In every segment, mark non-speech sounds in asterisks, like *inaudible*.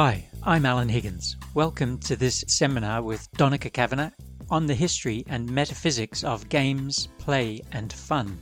Hi, I'm Alan Higgins. Welcome to this seminar with Donncha Kavanagh on the history and metaphysics of games, play, and fun.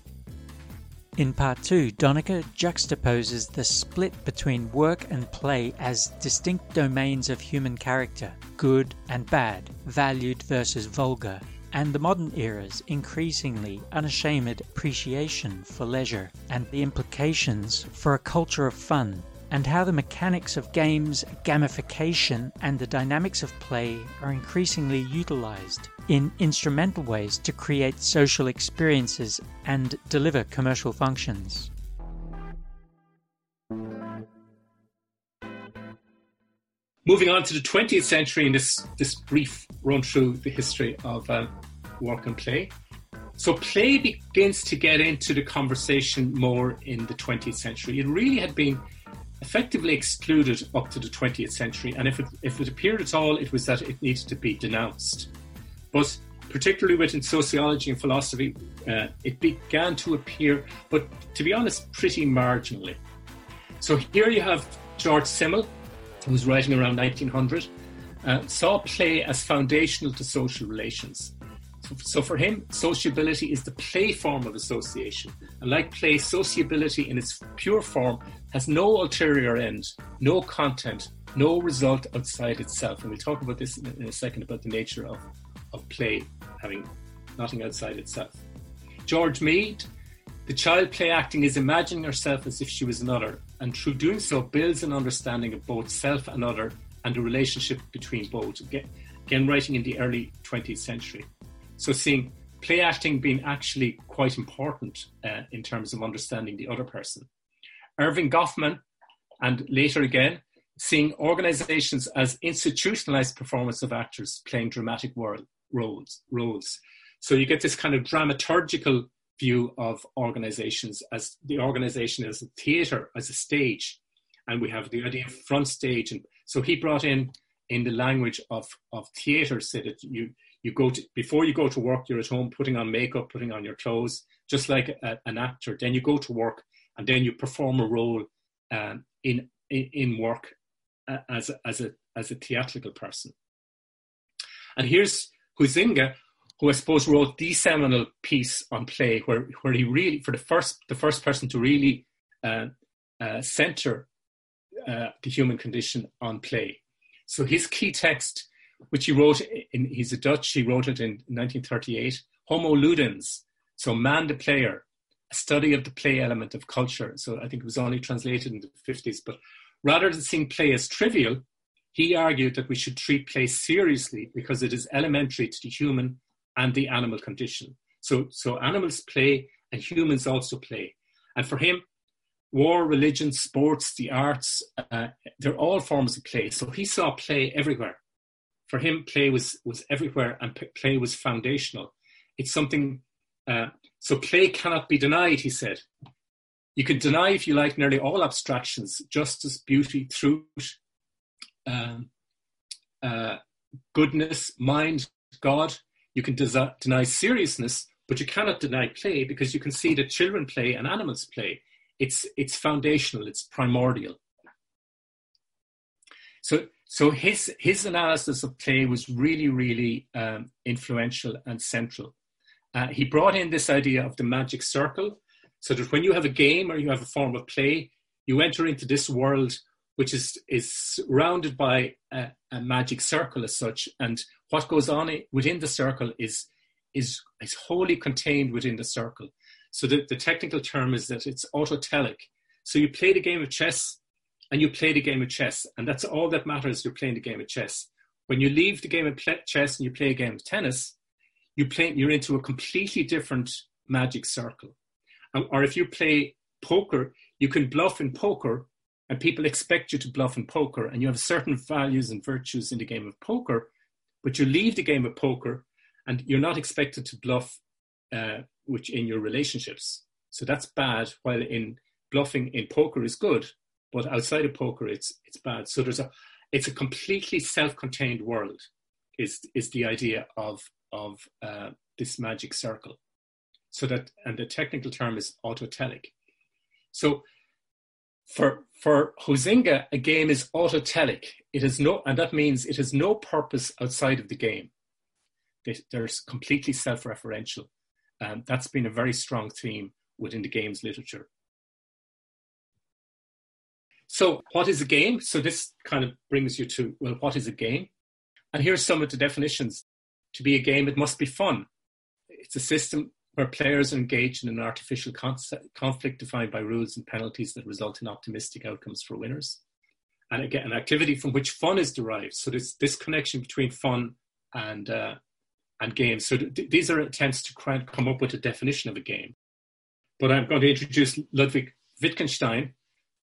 In part two, Donncha juxtaposes the split between work and play as distinct domains of human character, good and bad, valued versus vulgar, and the modern era's increasingly unashamed appreciation for leisure and the implications for a culture of fun and how the mechanics of games, gamification, and the dynamics of play are increasingly utilized in instrumental ways to create social experiences and deliver commercial functions. Moving on to the 20th century in this, this brief run through the history of uh, work and play. So, play begins to get into the conversation more in the 20th century. It really had been effectively excluded up to the 20th century, and if it, if it appeared at all, it was that it needed to be denounced. But particularly within sociology and philosophy, uh, it began to appear, but to be honest, pretty marginally. So here you have George Simmel, who was writing around 1900, uh, saw play as foundational to social relations. So for him, sociability is the play form of association. And like play, sociability in its pure form has no ulterior end, no content, no result outside itself. And we'll talk about this in a second about the nature of, of play having nothing outside itself. George Mead, the child play acting is imagining herself as if she was another, and through doing so builds an understanding of both self and other and the relationship between both. Again, again writing in the early 20th century. So seeing play acting being actually quite important uh, in terms of understanding the other person. Erving Goffman, and later again, seeing organizations as institutionalized performance of actors playing dramatic world, roles, roles. So you get this kind of dramaturgical view of organizations as the organization as a theater, as a stage. And we have the idea of front stage. And so he brought in in the language of, of theater, so that you you go to before you go to work you're at home putting on makeup putting on your clothes just like a, an actor. Then you go to work and then you perform a role um, in, in, in work as as a as a theatrical person. And here's Huizinga who I suppose wrote the seminal piece on play where where he really for the first the first person to really uh, uh, center uh, the human condition on play. So his key text which he wrote in, he's a Dutch, he wrote it in 1938, Homo Ludens, so man the player, a study of the play element of culture. So I think it was only translated in the 50s, but rather than seeing play as trivial, he argued that we should treat play seriously because it is elementary to the human and the animal condition. So, so animals play and humans also play. And for him, war, religion, sports, the arts, uh, they're all forms of play. So he saw play everywhere for him, play was was everywhere, and p- play was foundational. It's something. Uh, so play cannot be denied, he said. You can deny, if you like, nearly all abstractions: justice, beauty, truth, um, uh, goodness, mind, God. You can deny seriousness, but you cannot deny play because you can see that children play and animals play. It's it's foundational. It's primordial. So so his his analysis of play was really really um, influential and central. Uh, he brought in this idea of the magic circle, so that when you have a game or you have a form of play, you enter into this world which is is surrounded by a, a magic circle as such, and what goes on within the circle is is is wholly contained within the circle. So the, the technical term is that it's autotelic. So you play the game of chess and you play the game of chess, and that's all that matters. You're playing the game of chess. When you leave the game of chess and you play a game of tennis, you play, you're into a completely different magic circle. Or if you play poker, you can bluff in poker, and people expect you to bluff in poker, and you have certain values and virtues in the game of poker, but you leave the game of poker, and you're not expected to bluff, uh, which in your relationships. So that's bad. While in bluffing in poker is good but outside of poker, it's it's bad. So there's a it's a completely self-contained world. Is is the idea of of uh, this magic circle? So that and the technical term is autotelic. So For for Huizinga, a game is autotelic. It has no, and that means it has no purpose outside of the game. They're completely self-referential. Um, that's been a very strong theme within the games literature. So, what is a game? So, this kind of brings you to well, what is a game? And here's some of the definitions. To be a game, it must be fun. It's a system where players are engaged in an artificial conflict defined by rules and penalties that result in optimistic outcomes for winners. And again, an activity from which fun is derived. So there's this connection between fun and uh, and games. So th- these are attempts to come up with a definition of a game. But I'm going to introduce Ludwig Wittgenstein,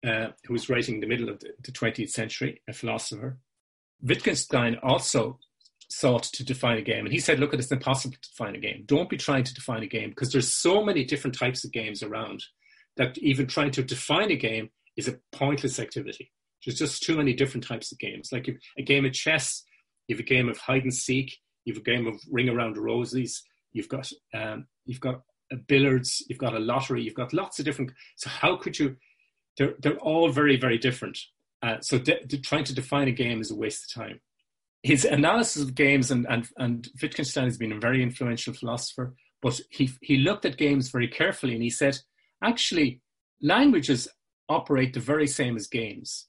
uh, who was writing in the middle of the, the 20th century, a philosopher. Wittgenstein also sought to define a game. And he said, look, it's impossible to define a game. Don't be trying to define a game because there's so many different types of games around that even trying to define a game is a pointless activity. There's just too many different types of games. Like a game of chess, you have a game of hide and seek, you have a game of ring around roses, you've got um, you've got billiards, you've got a lottery, you've got lots of different. So how could you? They're they're all very very different. Uh, so de- de- trying to define a game is a waste of time his analysis of games and, and, and Wittgenstein has been a very influential philosopher, but he, he looked at games very carefully and he said, actually, languages operate the very same as games,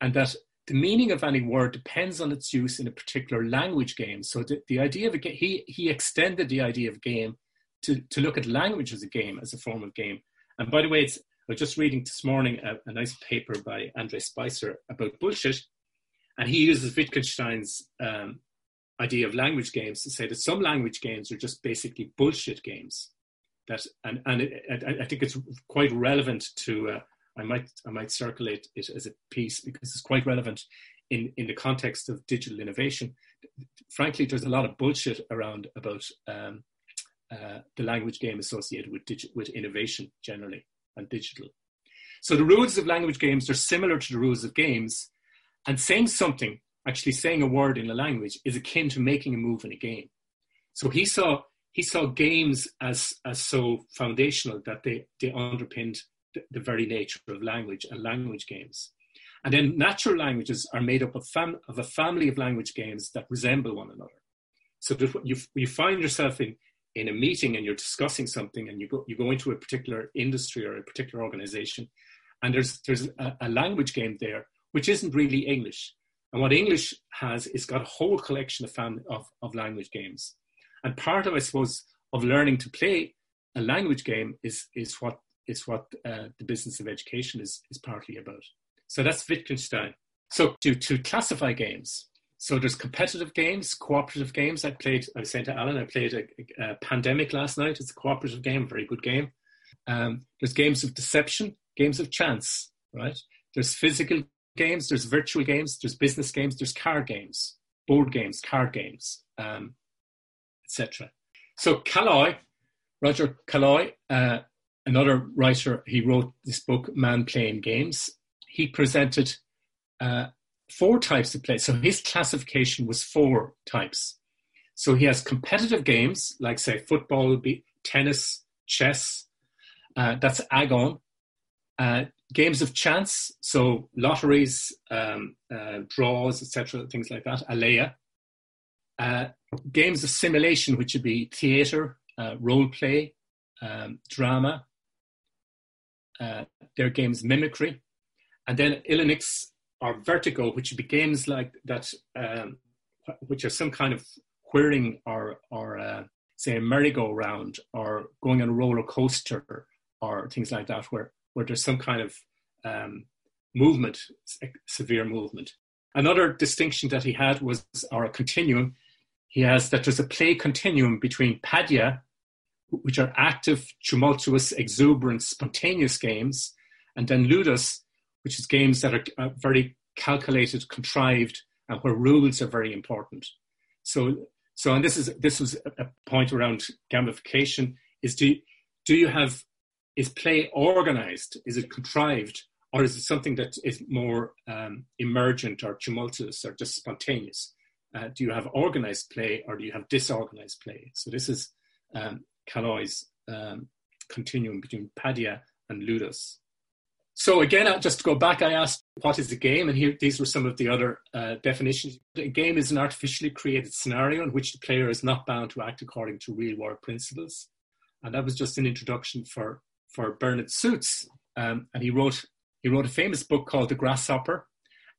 and that the meaning of any word depends on its use in a particular language game. So the, the idea of a game, he, he extended the idea of game to, to look at language as a game, as a form of game. And by the way, I was just reading this morning a, a nice paper by Andre Spicer about bullshit, and he uses Wittgenstein's um, idea of language games to say that some language games are just basically bullshit games. That and and it, I think it's quite relevant to. Uh, I might I might circulate it as a piece because it's quite relevant in in the context of digital innovation. Frankly, there's a lot of bullshit around about um, uh, the language game associated with with innovation generally and digital. So the rules of language games are similar to the rules of games, and saying something, actually saying a word in a language, is akin to making a move in a game. So he saw he saw games as as so foundational that they they underpinned the, the very nature of language and language games. And then natural languages are made up of, fam- of a family of language games that resemble one another. So that you, you find yourself in, in a meeting and you're discussing something and you go, you go into a particular industry or a particular organization and there's, there's a, a language game there which isn't really English. And what English has is got a whole collection of, fam- of, of language games. And part of, I suppose, of learning to play a language game is, is what, is what uh, the business of education is, is partly about. So that's Wittgenstein. So to, to classify games, so there's competitive games, cooperative games. I played, I was saying to Alan, I played a, a Pandemic last night. It's a cooperative game, very good game. Um, there's games of deception, games of chance, right? There's physical games, there's virtual games, there's business games, there's card games, board games, card games, um, etc. So Caillois, Roger Caillois, uh, another writer, he wrote this book, Man Playing Games. He presented uh, four types of play. So his classification was four types. So he has competitive games, like say football, tennis, chess. Uh, that's agon. Uh, games of chance, so lotteries, um, uh, draws, etc., things like that, alea. Uh, games of simulation, which would be theatre, uh, role play, um, drama. Uh, there are games mimicry, and then Ilinx or vertigo, which would be games like that, um, which are some kind of whirring or or uh, say a merry-go-round or going on a roller coaster or things like that, where where there's some kind of um, movement, severe movement. Another distinction that he had was, or a continuum, he has that there's a play continuum between paidia, which are active, tumultuous, exuberant, spontaneous games, and then ludus, which is games that are uh, very calculated, contrived, and where rules are very important. So, so and this is this was a point around gamification: is do do you have is play organized? Is it contrived? Or is it something that is more um, emergent or tumultuous or just spontaneous? Uh, do you have organized play or do you have disorganized play? So this is um, Caillois's um, continuum between Paidia and Ludus. So again, just to go back, I asked, what is a game? And here, these were some of the other uh, definitions. A game is an artificially created scenario in which the player is not bound to act according to real world principles. And that was just an introduction for, for Bernard Suits. Um, and he wrote, he wrote a famous book called The Grasshopper.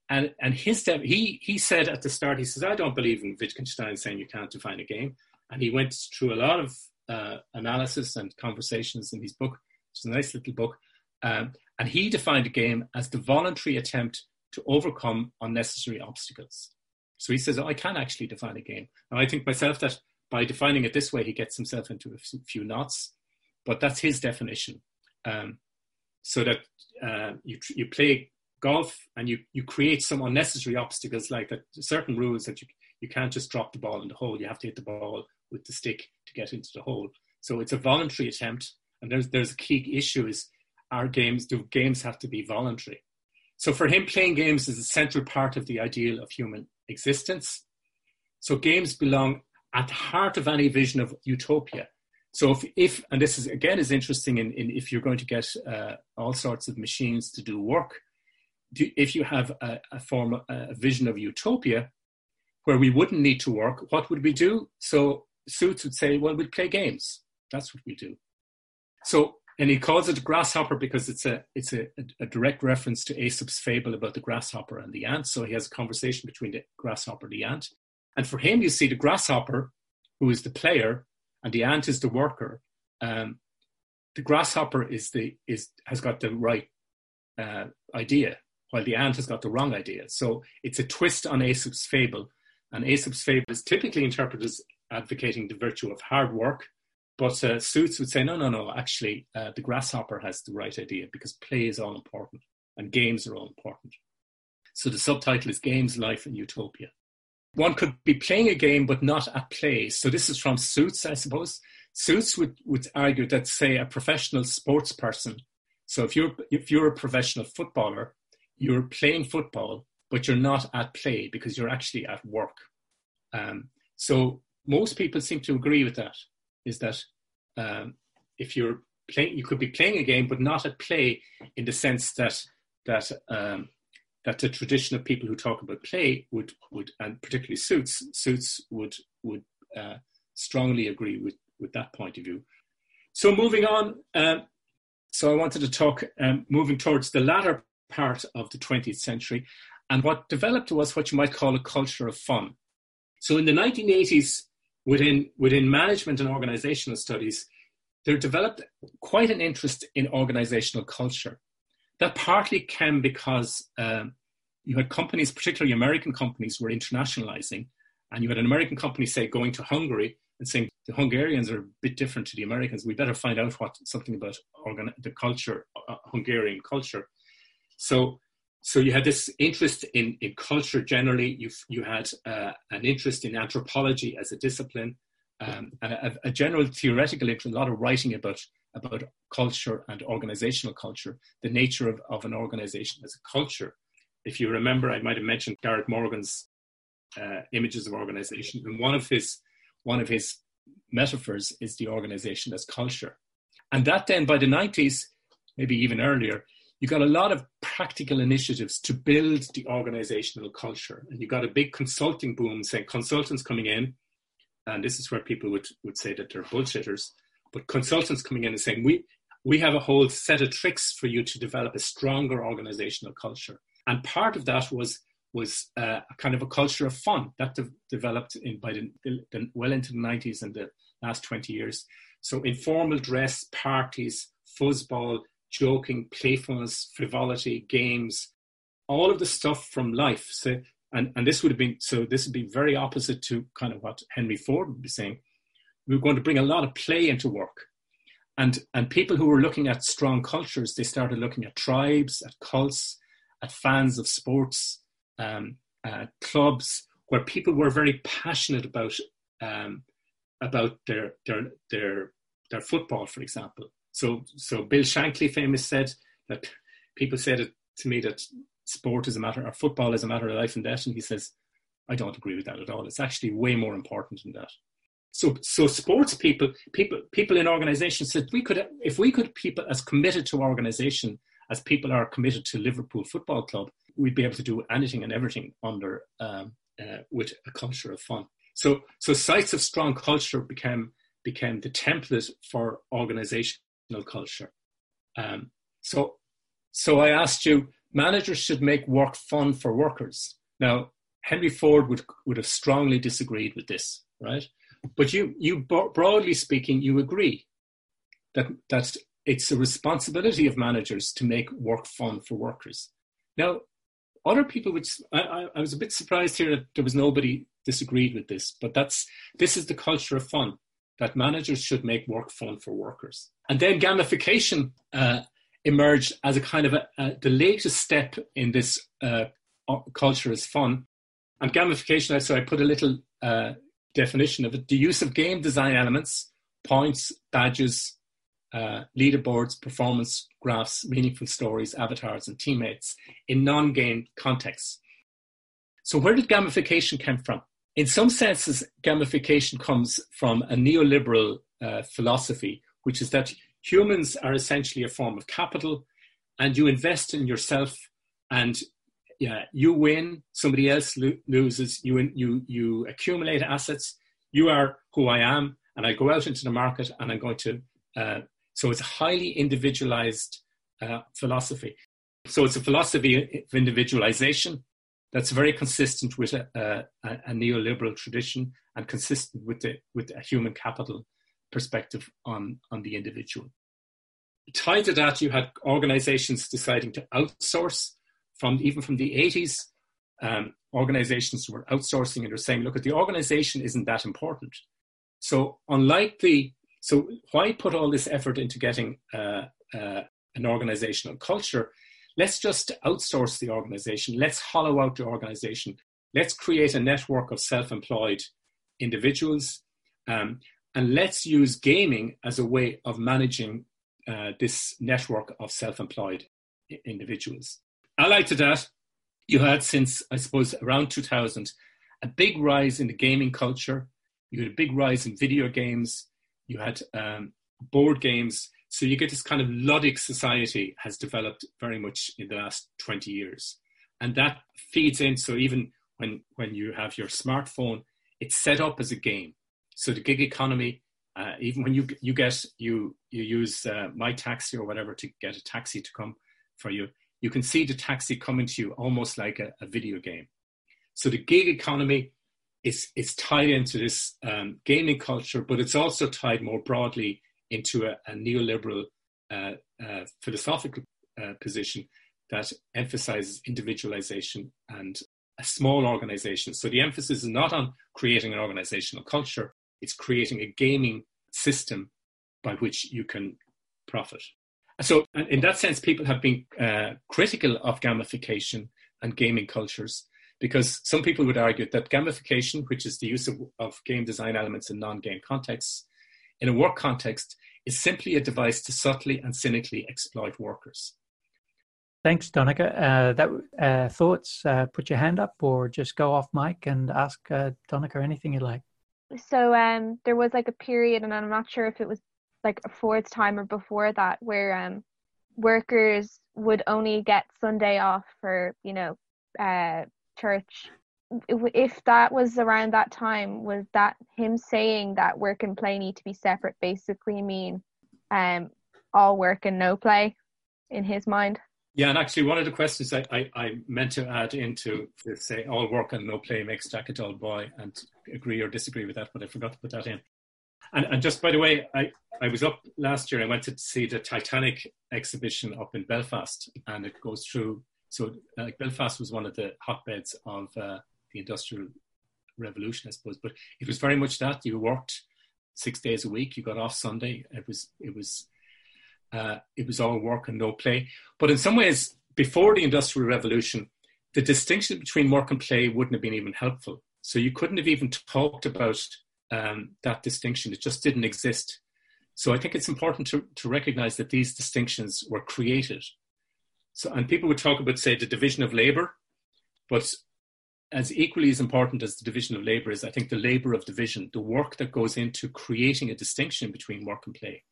And, and his, he, he said at the start, he says, I don't believe in Wittgenstein saying you can't define a game. And he went through a lot of uh, analysis and conversations in his book. It's a nice little book. Um, and he defined a game as the voluntary attempt to overcome unnecessary obstacles. So he says, oh, I can actually define a game. And I think myself that by defining it this way, he gets himself into a few knots, but that's his definition. Um, so that uh, you, you play golf and you, you create some unnecessary obstacles like that certain rules that you, you can't just drop the ball in the hole. You have to hit the ball with the stick to get into the hole. So it's a voluntary attempt. And there's, there's a key issue is our games, do games have to be voluntary? So for him, playing games is a central part of the ideal of human existence. So games belong at the heart of any vision of utopia. So if, if and this is again is interesting in, in if you're going to get uh, all sorts of machines to do work, do, if you have a, a form, a vision of utopia, where we wouldn't need to work, what would we do? So Suits would say, well, we'd play games. That's what we do. So and he calls it grasshopper because it's a it's a, a, direct reference to Aesop's fable about the grasshopper and the ant. So he has a conversation between the grasshopper and the ant. And for him, you see the grasshopper, who is the player, and the ant is the worker. Um, the grasshopper is the is has got the right uh, idea, while the ant has got the wrong idea. So it's a twist on Aesop's fable, and Aesop's fable is typically interpreted as advocating the virtue of hard work but uh, Suits would say, no, no, no, actually, uh, the grasshopper has the right idea because play is all important and games are all important. So the subtitle is Games, Life, and Utopia. One could be playing a game but not at play. So this is from Suits, I suppose. Suits would, would argue that, say, a professional sports person. So if you're if you're a professional footballer, you're playing football, but you're not at play because you're actually at work. Um, so most people seem to agree with that is that um, if you're playing, you could be playing a game, but not at play in the sense that that um, that the tradition of people who talk about play would would and particularly Suits Suits would would uh, strongly agree with with that point of view. So moving on, um, so I wanted to talk um, moving towards the latter part of the 20th century, and what developed was what you might call a culture of fun. So in the 1980s, within within management and organizational studies, there developed quite an interest in organizational culture. That partly came because um, you had companies, particularly American companies, were internationalizing, and you had an American company say going to Hungary and saying the Hungarians are a bit different to the Americans. We better find out what something about organ- the culture, uh, Hungarian culture. So so you had this interest in, in culture generally. You you had uh, an interest in anthropology as a discipline, um, and a, a, general theoretical interest, a lot of writing about about culture and organizational culture, the nature of, of an organization as a culture. If you remember, I might have mentioned Gareth Morgan's uh, images of organization, and one of his one of his metaphors is the organization as culture, and that then by the nineties, maybe even earlier, you got a lot of practical initiatives to build the organizational culture. And you got a big consulting boom saying consultants coming in, and this is where people would, would say that they're bullshitters, but consultants coming in and saying, we, we have a whole set of tricks for you to develop a stronger organizational culture. And part of that was was uh, a kind of a culture of fun that de- developed in by the, the, well into the 90s and the last 20 years. So informal dress, parties, foosball, joking, playfulness, frivolity, games, all of the stuff from life. So, and, and this would have been, so this would be very opposite to kind of what Henry Ford would be saying. We are going to bring a lot of play into work. And, and people who were looking at strong cultures, they started looking at tribes, at cults, at fans of sports, um, uh, clubs, where people were very passionate about um, about their their their their football, for example, so, so Bill Shankly famous said that people said it to me that sport is a matter, or football is a matter of life and death, and he says, I don't agree with that at all. It's actually way more important than that. So, so sports people, people, people in organizations said we could, if we could people as committed to organization as people are committed to Liverpool Football Club, we'd be able to do anything and everything under um, uh, with a culture of fun. So, so sites of strong culture became became the template for organizational culture. Um, so, so I asked you, managers should make work fun for workers. Now, Henry Ford would would have strongly disagreed with this, right? But you, you broadly speaking, you agree that that it's a responsibility of managers to make work fun for workers. Now, other people would. I, I was a bit surprised here that there was nobody disagreed with this, but that's this is the culture of fun that managers should make work fun for workers. And then gamification uh, emerged as a kind of a, a, the latest step in this uh, culture is fun. And gamification, so I put a little uh, definition of it: the use of game design elements, points, badges, uh, leaderboards, performance graphs, meaningful stories, avatars, and teammates in non-game contexts. So, where did gamification come from? In some senses, gamification comes from a neoliberal uh, philosophy, which is that humans are essentially a form of capital, and you invest in yourself, and yeah, you win, somebody else lo- loses. You you you accumulate assets. You are who I am, and I go out into the market, and I'm going to uh, so it's a highly individualized uh, philosophy. So it's a philosophy of individualization that's very consistent with a, a, a neoliberal tradition and consistent with the with a human capital perspective on on the individual. Tied to that, you had organizations deciding to outsource from even from the 80s. Um, organizations were outsourcing and they're saying, look, the organization isn't that important. So unlike the so why put all this effort into getting uh, uh, an organizational culture? Let's just outsource the organization. Let's hollow out the organization. Let's create a network of self-employed individuals, um, and let's use gaming as a way of managing uh, this network of self-employed individuals. Allied to that, you had since I suppose around 2000 a big rise in the gaming culture. You had a big rise in video games you had um, board games. So you get this kind of ludic society has developed very much in the last 20 years. And that feeds in. So even when, when you have your smartphone, it's set up as a game. So the gig economy, uh, even when you you get you you use uh, my taxi or whatever to get a taxi to come for you, you can see the taxi coming to you almost like a, a video game. So the gig economy is, is tied into this um, gaming culture, but it's also tied more broadly into a, a neoliberal uh, uh, philosophical uh, position that emphasizes individualization and a small organization. So the emphasis is not on creating an organizational culture, it's creating a gaming system by which you can profit. So, in that sense, people have been uh, critical of gamification and gaming cultures because some people would argue that gamification, which is the use of, of game design elements in non game contexts, in a work context, is simply a device to subtly and cynically exploit workers. Thanks, Donncha. Uh, that uh, thoughts? Uh, put your hand up, or just go off mic and ask uh, Donncha anything you'd like. So um, there was like a period, and I'm not sure if it was like a fourth time or before that, where um, workers would only get Sunday off for you know uh, church if that was around that time was that him saying that work and play need to be separate basically mean um all work and no play in his mind? Yeah and actually one of the questions i i, I meant to add into this say all work and no play makes jack a dull boy and agree or disagree with that but i forgot to put that in. And, and just by the way i i was up last year i went to see the titanic exhibition up in belfast and it goes through so like Belfast was one of the hotbeds of uh, the industrial revolution, I suppose. But it was very much that you worked six days a week. You got off Sunday. It was it was uh, it was all work and no play. But in some ways, before the industrial revolution, the distinction between work and play wouldn't have been even helpful. So you couldn't have even talked about um, that distinction. It just didn't exist. So I think it's important to, to recognize that these distinctions were created so, and people would talk about, say, the division of labor, but as equally as important as the division of labor is, I think, the labor of division, the work that goes into creating a distinction between work and play.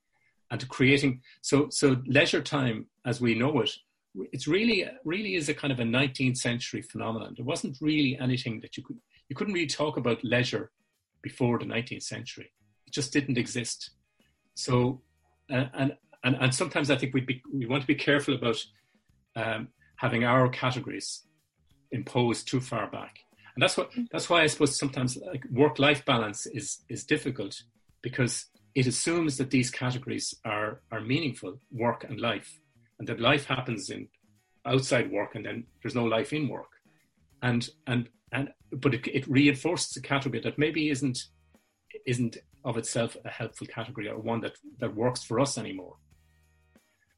and to creating so so leisure time as we know it it's really really is a kind of a 19th century phenomenon there wasn't really anything that you could you couldn't really talk about leisure before the 19th century it just didn't exist so uh, and and and sometimes i think we we want to be careful about um, having our categories imposed too far back. And that's what mm-hmm. that's why i suppose sometimes like work life balance is is difficult because it assumes that these categories are are meaningful work and life and that life happens in outside work and then there's no life in work. And and and but it, it reinforces a category that maybe isn't isn't of itself a helpful category or one that that works for us anymore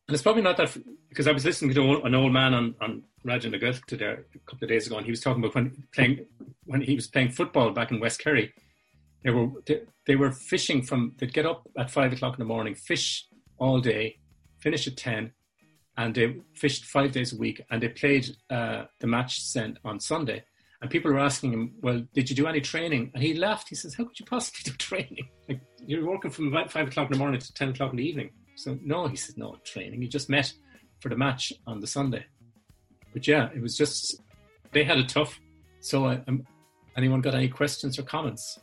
and it's probably not that because I was listening to an old man on on Radio na Gaeltacht today a couple of days ago, and he was talking about when playing when he was playing football back in West Kerry. They were they, they were fishing from they'd get up at five o'clock in the morning, fish all day, finish at ten, and they fished five days a week, and they played uh, the match sent on Sunday. And people were asking him, "Well, did you do any training?" And he laughed. He says, "How could you possibly *laughs* do training? Like you're working from about five o'clock in the morning to ten o'clock in the evening." So no, he said, no training. You just met for the match on the Sunday. But yeah, it was just they had it tough. So uh, um, anyone got any questions or comments?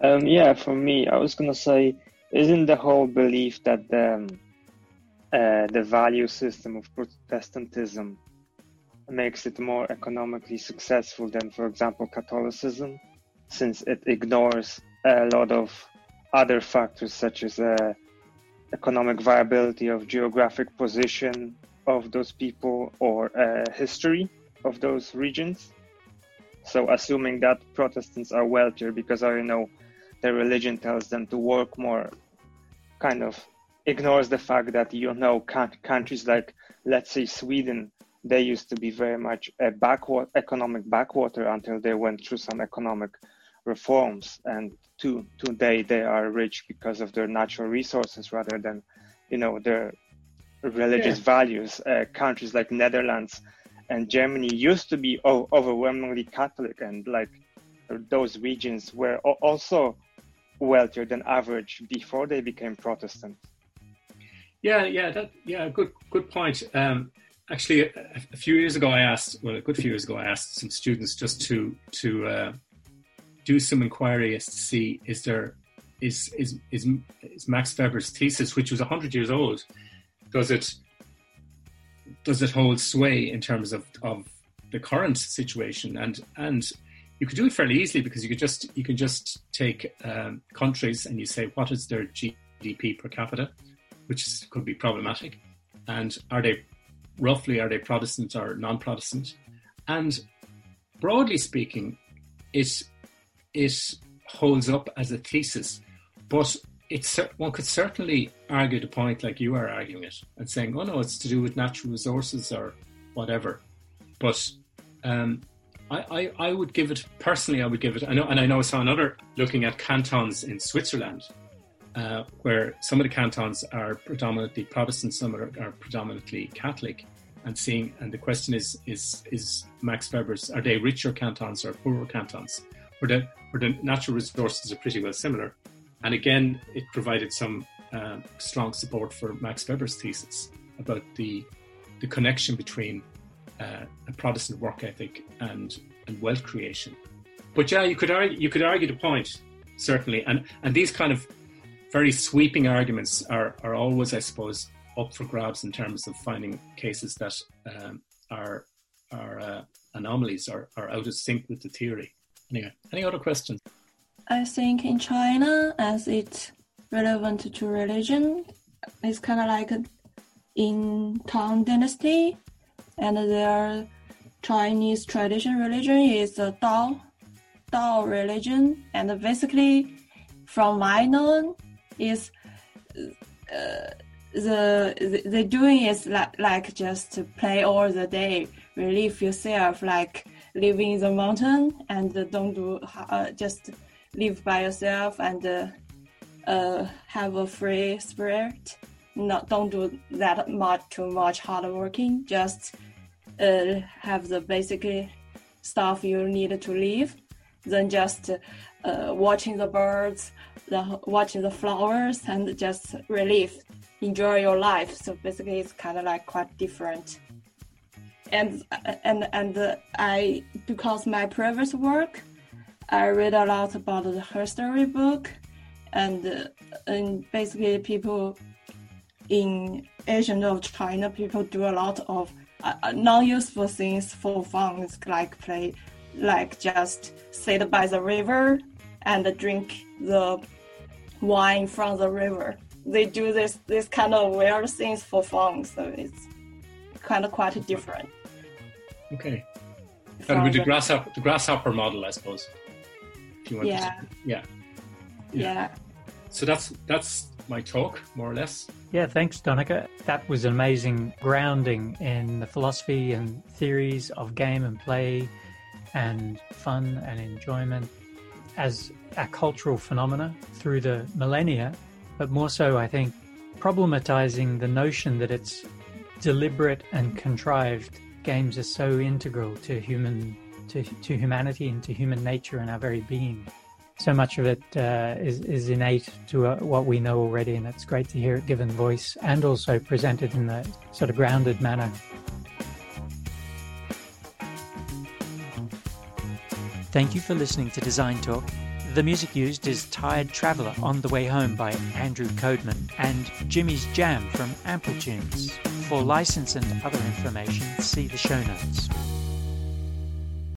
Um, yeah, for me, I was gonna say, isn't the whole belief that the um, uh, the value system of Protestantism makes it more economically successful than, for example, Catholicism, since it ignores a lot of other factors such as uh, economic viability of geographic position of those people or uh, history of those regions. So, assuming that Protestants are wealthier because I know their religion tells them to work more, kind of ignores the fact that you know countries like, let's say, Sweden, they used to be very much a backwater, economic backwater until they went through some economic reforms and to today they are rich because of their natural resources rather than you know their religious yeah. values. Uh, countries like netherlands and germany used to be oh, overwhelmingly catholic and like those regions were also wealthier than average before they became protestant. Yeah yeah that yeah good good point. Um, actually a, a, few years ago i asked well a good few years ago i asked some students just to to uh, do some inquiry as to see is there is is is, is Max Weber's thesis, which was hundred years old, does it does it hold sway in terms of, of the current situation? And and you could do it fairly easily because you could just you can just take um, countries and you say what is their GDP per capita, which is, could be problematic, and are they roughly are they Protestant or non-Protestant, and broadly speaking, it it holds up as a thesis, but it's one could certainly argue the point like you are arguing it and saying, "Oh no, it's to do with natural resources or whatever." But um, I, I, I, would give it personally. I would give it. I know, and I know I saw another looking at cantons in Switzerland, uh, where some of the cantons are predominantly Protestant, some are, are predominantly Catholic, and seeing. And the question is, is is Max Weber's? Are they richer cantons or poorer cantons? Or the where the natural resources are pretty well similar. And again, it provided some uh, strong support for Max Weber's thesis about the the connection between uh, a Protestant work ethic and, and wealth creation. But yeah, you could argue you could argue the point certainly, and and these kind of very sweeping arguments are are always, I suppose, up for grabs in terms of finding cases that um, are are uh, anomalies or are out of sync with the theory. Anyway, any other questions? I think in China, as it's relevant to religion, it's kind of like in Tang Dynasty, and their Chinese tradition religion is the Dao, Dao religion, and basically, from my known, is uh, the, the the doing is like like just to play all the day, relieve yourself, like living in the mountain and don't do uh, just live by yourself and uh, uh, have a free spirit. Not don't do that much too much hard working. Just uh, have the basic stuff you need to live. Then just uh, watching the birds, the, watching the flowers, and just relieve enjoy your life. So basically, it's kind of like quite different. And and and I because my previous work, I read a lot about the history book, and and basically people in Asian of China, people do a lot of uh, non-useful things for fun, like play, like just sit by the river and drink the wine from the river. They do this this kind of weird things for fun, so it's kind of quite different. Okay. And with the grasshopper, the grasshopper model, I suppose. If you want yeah. To, yeah. yeah. Yeah. So that's that's my talk, more or less. Yeah, thanks, Donncha. That was an amazing grounding in the philosophy and theories of game and play and fun and enjoyment as a cultural phenomena through the millennia, but more so, I think, problematizing the notion that it's deliberate and contrived. Games are so integral to human to, to humanity and to human nature and our very being. So much of it uh, is is innate to uh, what we know already, and it's great to hear it given voice and also presented in a sort of grounded manner. Thank you for listening to Design Talk. The music used is Tired Traveller on the Way Home by Andrew Codeman and Jimmy's Jam from Amplitunes. For license and other information, see the show notes.